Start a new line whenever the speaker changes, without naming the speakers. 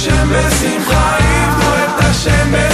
השם בשמחה, עבדו את השם בשמחה.